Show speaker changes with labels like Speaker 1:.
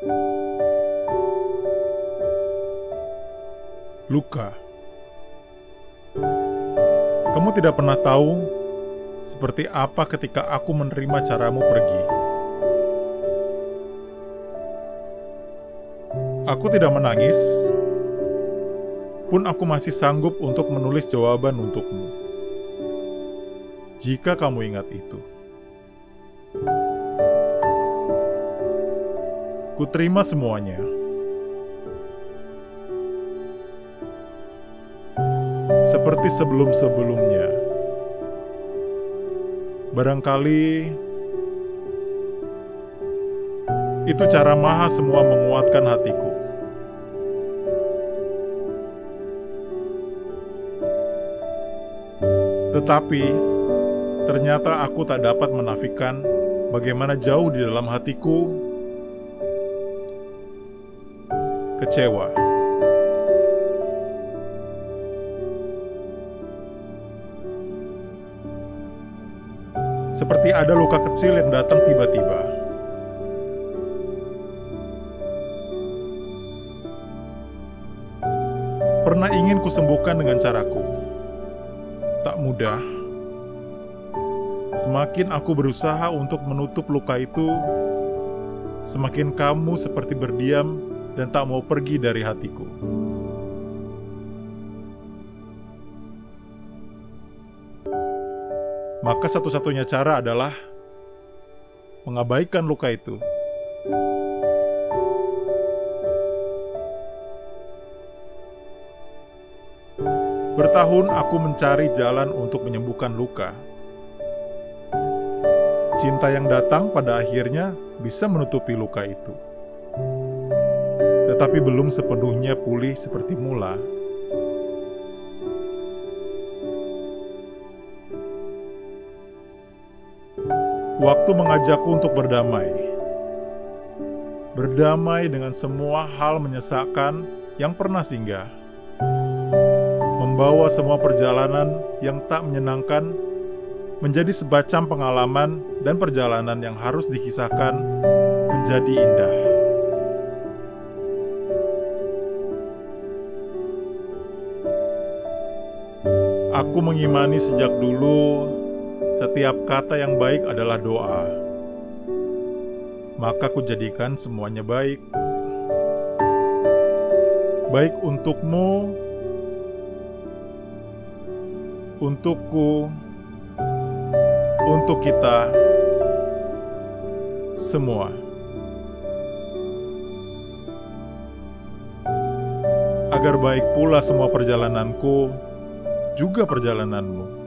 Speaker 1: Luka, kamu tidak pernah tahu seperti apa ketika aku menerima caramu pergi. Aku tidak menangis, pun aku masih sanggup untuk menulis jawaban untukmu. Jika kamu ingat itu. Ku terima semuanya. seperti sebelum-sebelumnya. Barangkali itu cara Maha semua menguatkan hatiku. Tetapi ternyata aku tak dapat menafikan bagaimana jauh di dalam hatiku kecewa. seperti ada luka kecil yang datang tiba-tiba. Pernah ingin kusembuhkan dengan caraku. Tak mudah. Semakin aku berusaha untuk menutup luka itu, semakin kamu seperti berdiam dan tak mau pergi dari hatiku. maka satu-satunya cara adalah mengabaikan luka itu. Bertahun aku mencari jalan untuk menyembuhkan luka. Cinta yang datang pada akhirnya bisa menutupi luka itu, tetapi belum sepenuhnya pulih seperti mula. Waktu mengajakku untuk berdamai. Berdamai dengan semua hal menyesakkan yang pernah singgah. Membawa semua perjalanan yang tak menyenangkan menjadi sebacam pengalaman dan perjalanan yang harus dikisahkan menjadi indah. Aku mengimani sejak dulu setiap kata yang baik adalah doa. Maka kujadikan semuanya baik. Baik untukmu, untukku, untuk kita semua. Agar baik pula semua perjalananku, juga perjalananmu.